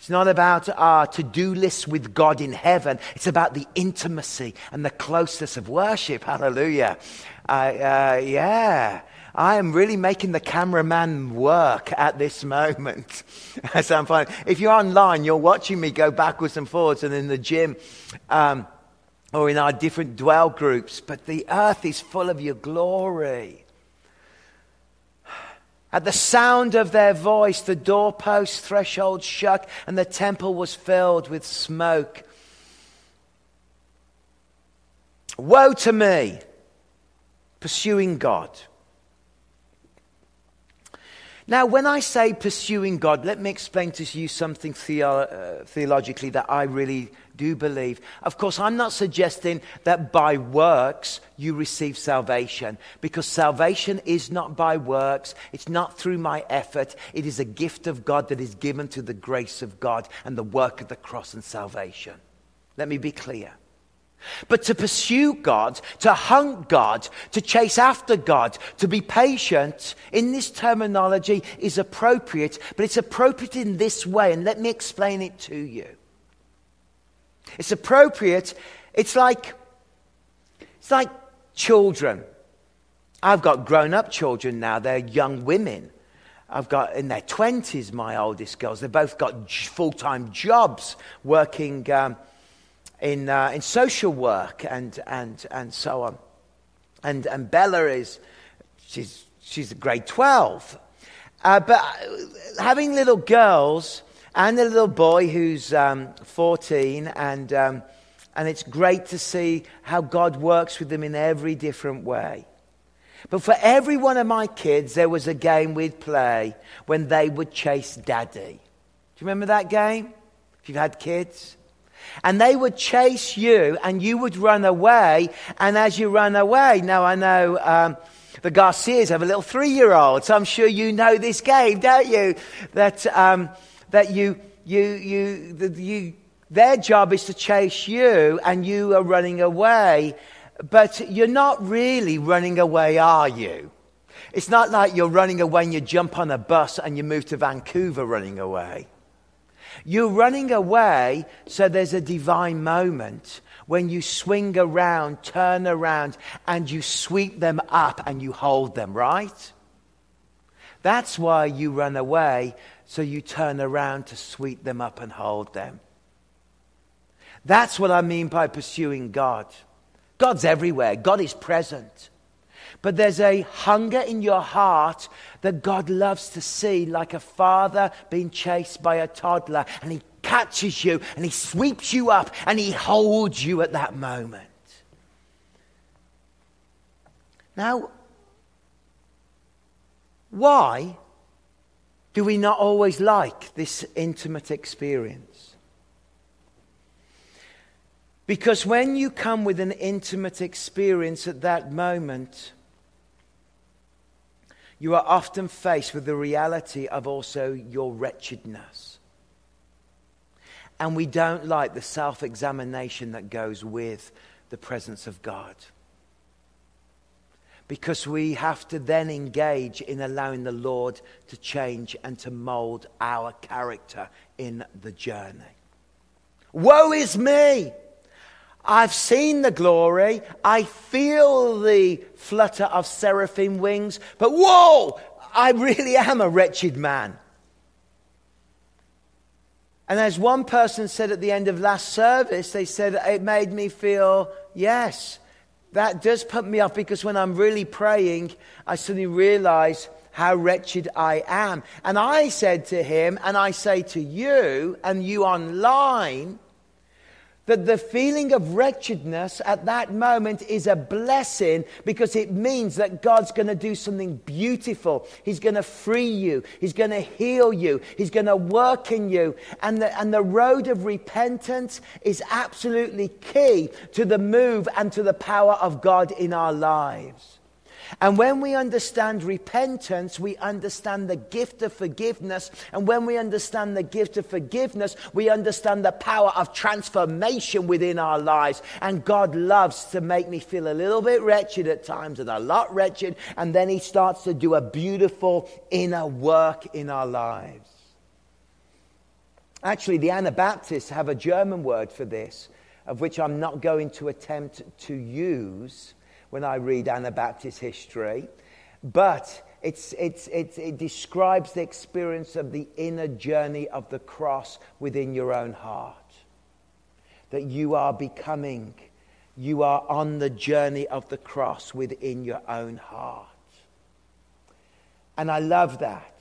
It's not about our to do lists with God in heaven. It's about the intimacy and the closeness of worship. Hallelujah. Uh, uh, yeah. I am really making the cameraman work at this moment. As I'm finding. If you're online, you're watching me go backwards and forwards and in the gym um, or in our different dwell groups. But the earth is full of your glory. At the sound of their voice, the doorpost threshold shook, and the temple was filled with smoke. Woe to me, pursuing God. Now, when I say pursuing God, let me explain to you something uh, theologically that I really do believe. Of course, I'm not suggesting that by works you receive salvation, because salvation is not by works, it's not through my effort. It is a gift of God that is given to the grace of God and the work of the cross and salvation. Let me be clear. But to pursue God, to hunt God, to chase after God, to be patient in this terminology is appropriate, but it's appropriate in this way, and let me explain it to you. It's appropriate. It's like, it's like children. I've got grown up children now, they're young women. I've got in their 20s, my oldest girls. They've both got full time jobs working. Um, in, uh, in social work and, and, and so on. And, and Bella is, she's, she's grade 12. Uh, but uh, having little girls and a little boy who's um, 14, and, um, and it's great to see how God works with them in every different way. But for every one of my kids, there was a game we'd play when they would chase daddy. Do you remember that game? If you've had kids? And they would chase you and you would run away. And as you run away, now I know um, the Garcias have a little three year old, so I'm sure you know this game, don't you? That, um, that you, you, you, you, their job is to chase you and you are running away. But you're not really running away, are you? It's not like you're running away and you jump on a bus and you move to Vancouver running away. You're running away, so there's a divine moment when you swing around, turn around, and you sweep them up and you hold them, right? That's why you run away, so you turn around to sweep them up and hold them. That's what I mean by pursuing God. God's everywhere, God is present. But there's a hunger in your heart that God loves to see, like a father being chased by a toddler, and he catches you and he sweeps you up and he holds you at that moment. Now, why Do we not always like this intimate experience? Because when you come with an intimate experience at that moment, you are often faced with the reality of also your wretchedness. And we don't like the self examination that goes with the presence of God because we have to then engage in allowing the Lord to change and to mold our character in the journey. Woe is me! I've seen the glory. I feel the flutter of seraphim wings, but whoa! I really am a wretched man. And as one person said at the end of last service, they said, it made me feel, yes, that does put me off because when I'm really praying, I suddenly realize how wretched I am. And I said to him, and I say to you, and you online, that the feeling of wretchedness at that moment is a blessing because it means that God's going to do something beautiful. He's going to free you. He's going to heal you. He's going to work in you. And the, and the road of repentance is absolutely key to the move and to the power of God in our lives. And when we understand repentance, we understand the gift of forgiveness. And when we understand the gift of forgiveness, we understand the power of transformation within our lives. And God loves to make me feel a little bit wretched at times and a lot wretched. And then He starts to do a beautiful inner work in our lives. Actually, the Anabaptists have a German word for this, of which I'm not going to attempt to use when I read Anabaptist history, but it's, it's, it's, it describes the experience of the inner journey of the cross within your own heart. That you are becoming, you are on the journey of the cross within your own heart. And I love that.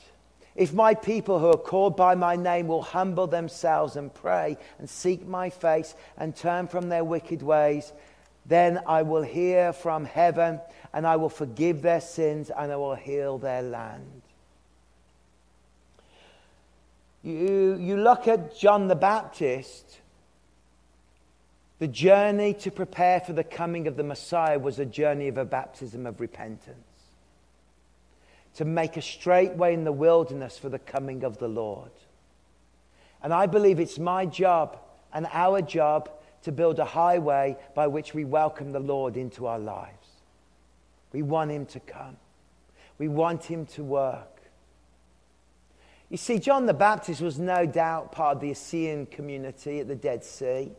If my people who are called by my name will humble themselves and pray and seek my face and turn from their wicked ways, then I will hear from heaven and I will forgive their sins and I will heal their land. You, you look at John the Baptist, the journey to prepare for the coming of the Messiah was a journey of a baptism of repentance. To make a straight way in the wilderness for the coming of the Lord. And I believe it's my job and our job to build a highway by which we welcome the Lord into our lives. We want Him to come, we want Him to work. You see, John the Baptist was no doubt part of the Essene community at the Dead Sea.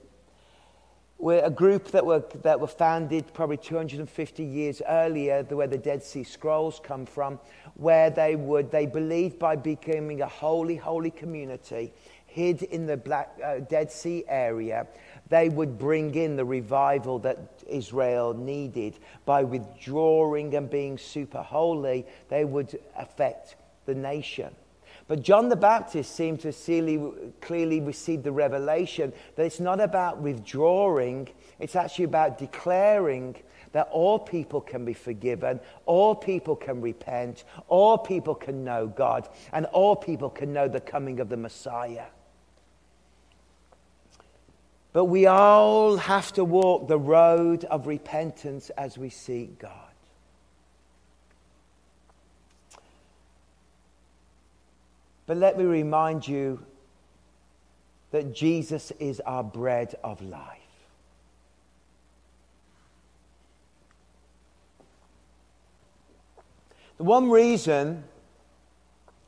We're a group that were, that were founded probably 250 years earlier, where the Dead Sea Scrolls come from, where they would, they believed by becoming a holy, holy community, hid in the Black, uh, Dead Sea area, they would bring in the revival that Israel needed. By withdrawing and being super holy, they would affect the nation. But John the Baptist seemed to clearly receive the revelation that it's not about withdrawing, it's actually about declaring that all people can be forgiven, all people can repent, all people can know God, and all people can know the coming of the Messiah. But we all have to walk the road of repentance as we seek God. But let me remind you that Jesus is our bread of life. The one reason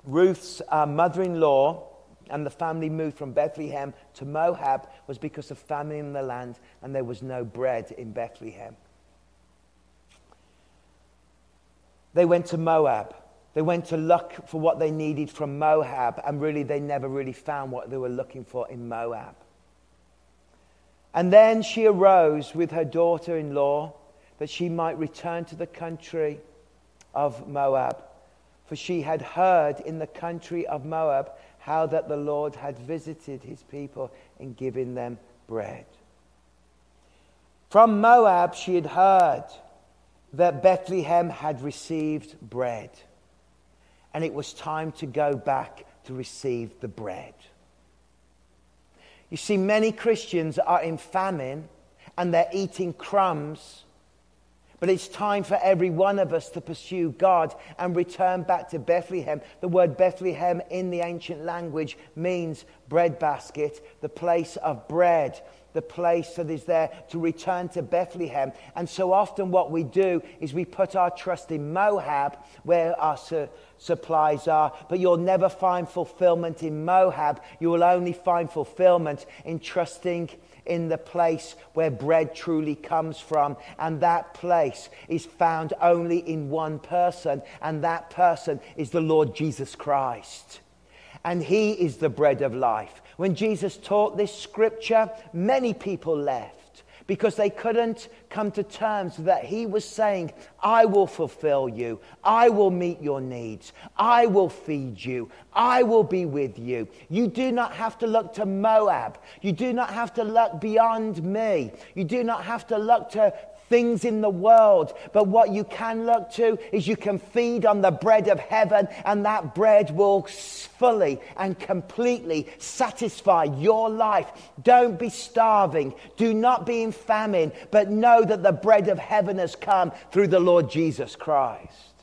Ruth's uh, mother in law and the family moved from Bethlehem to Moab was because of famine in the land and there was no bread in Bethlehem. They went to Moab. They went to look for what they needed from Moab, and really, they never really found what they were looking for in Moab. And then she arose with her daughter in law that she might return to the country of Moab. For she had heard in the country of Moab how that the Lord had visited his people and given them bread. From Moab, she had heard that Bethlehem had received bread. and it was time to go back to receive the bread. You see, many Christians are in famine and they're eating crumbs. But it's time for every one of us to pursue God and return back to Bethlehem. The word Bethlehem in the ancient language means breadbasket, the place of bread the place that is there to return to Bethlehem. And so often, what we do is we put our trust in Moab, where our su- supplies are, but you'll never find fulfillment in Moab. You will only find fulfillment in trusting in the place where bread truly comes from. And that place is found only in one person, and that person is the Lord Jesus Christ. And He is the bread of life. When Jesus taught this scripture, many people left because they couldn't come to terms that he was saying, I will fulfill you. I will meet your needs. I will feed you. I will be with you. You do not have to look to Moab. You do not have to look beyond me. You do not have to look to things in the world. But what you can look to is you can feed on the bread of heaven, and that bread will fully and completely satisfy your life. Don't be starving. Do not be in famine, but know that the bread of heaven has come through the Lord Jesus Christ.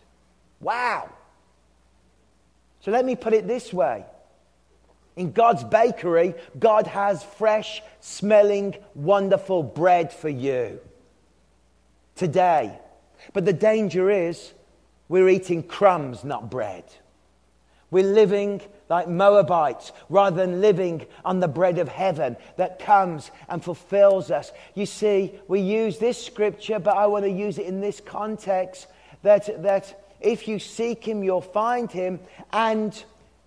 Wow. So let me put it this way. In God's bakery, God has fresh smelling, wonderful bread for you today. But the danger is we're eating crumbs, not bread. We're living like Moabites rather than living on the bread of heaven that comes and fulfills us. You see, we use this scripture, but I want to use it in this context that, that if you seek him, you'll find him, and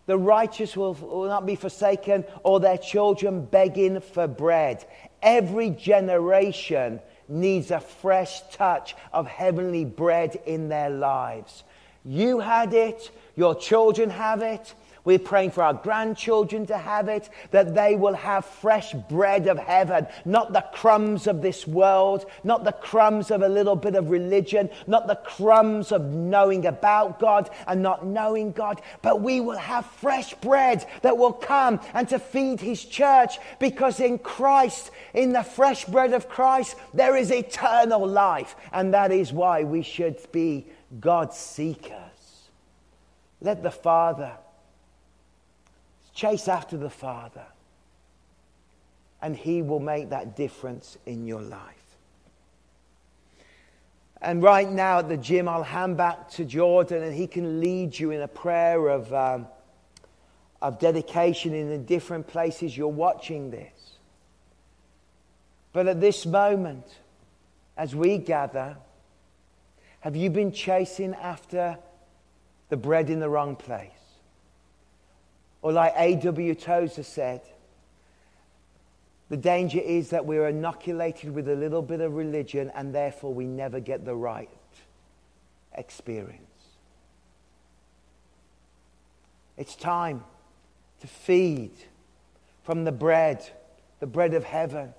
the righteous will, will not be forsaken, or their children begging for bread. Every generation needs a fresh touch of heavenly bread in their lives. You had it, your children have it, we're praying for our grandchildren to have it, that they will have fresh bread of heaven, not the crumbs of this world, not the crumbs of a little bit of religion, not the crumbs of knowing about God and not knowing God, but we will have fresh bread that will come and to feed His church because in Christ, in the fresh bread of Christ, there is eternal life. And that is why we should be God seekers. Let the Father Chase after the Father, and He will make that difference in your life. And right now at the gym, I'll hand back to Jordan, and he can lead you in a prayer of, um, of dedication in the different places you're watching this. But at this moment, as we gather, have you been chasing after the bread in the wrong place? Or, like A.W. Tozer said, the danger is that we're inoculated with a little bit of religion and therefore we never get the right experience. It's time to feed from the bread, the bread of heaven,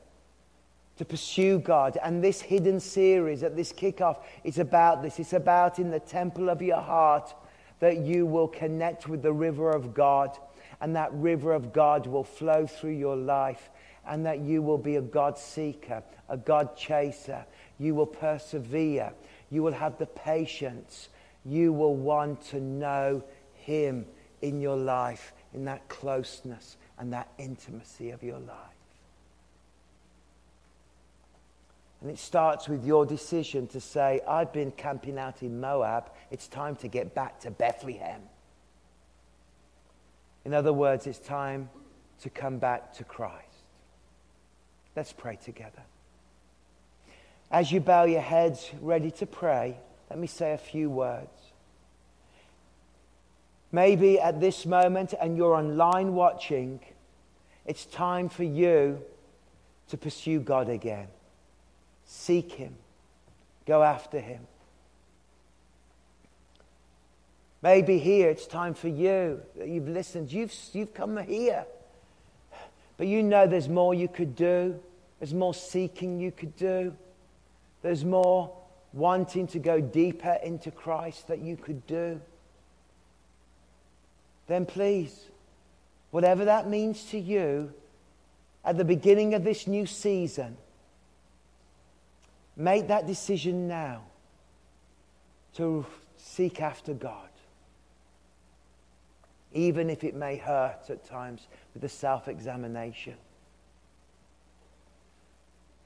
to pursue God. And this hidden series at this kickoff is about this. It's about in the temple of your heart that you will connect with the river of God and that river of God will flow through your life, and that you will be a God seeker, a God chaser. You will persevere. You will have the patience. You will want to know Him in your life, in that closeness and that intimacy of your life. And it starts with your decision to say, I've been camping out in Moab. It's time to get back to Bethlehem. In other words, it's time to come back to Christ. Let's pray together. As you bow your heads, ready to pray, let me say a few words. Maybe at this moment, and you're online watching, it's time for you to pursue God again. Seek Him, go after Him. Maybe here it's time for you. That you've listened, you've, you've come here. But you know there's more you could do, there's more seeking you could do, there's more wanting to go deeper into Christ that you could do. then please, whatever that means to you, at the beginning of this new season, make that decision now to seek after God. Even if it may hurt at times with the self examination.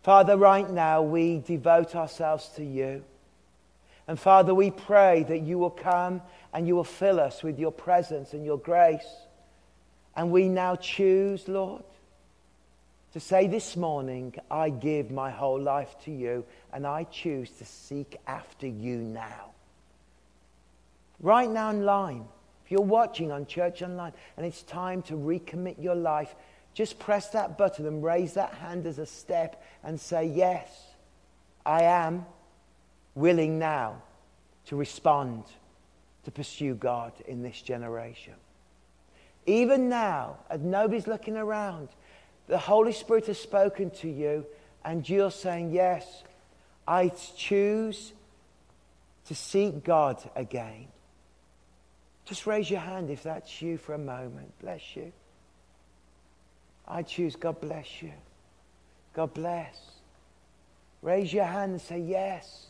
Father, right now we devote ourselves to you. And Father, we pray that you will come and you will fill us with your presence and your grace. And we now choose, Lord, to say this morning, I give my whole life to you and I choose to seek after you now. Right now online, if you're watching on Church Online and it's time to recommit your life, just press that button and raise that hand as a step and say, Yes, I am willing now to respond, to pursue God in this generation. Even now, as nobody's looking around, the Holy Spirit has spoken to you, and you're saying, Yes, I choose to seek God again. Just raise your hand if that's you for a moment. Bless you. I choose. God bless you. God bless. Raise your hand and say, Yes,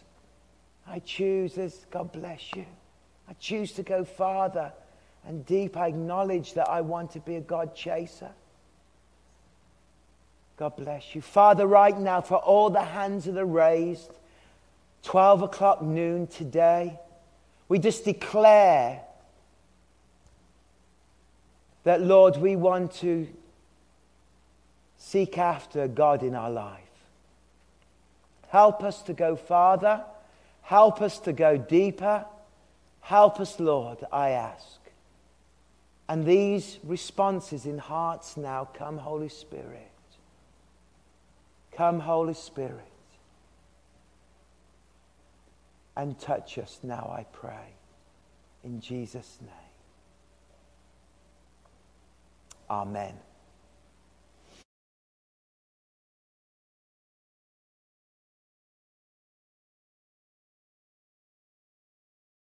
I choose this. God bless you. I choose to go farther and deep. I acknowledge that I want to be a God chaser. God bless you. Father, right now, for all the hands that are raised, 12 o'clock noon today, we just declare that, Lord, we want to seek after God in our life. Help us to go farther. Help us to go deeper. Help us, Lord, I ask. And these responses in hearts now come, Holy Spirit. Come, Holy Spirit. And touch us now, I pray. In Jesus' name. Amen.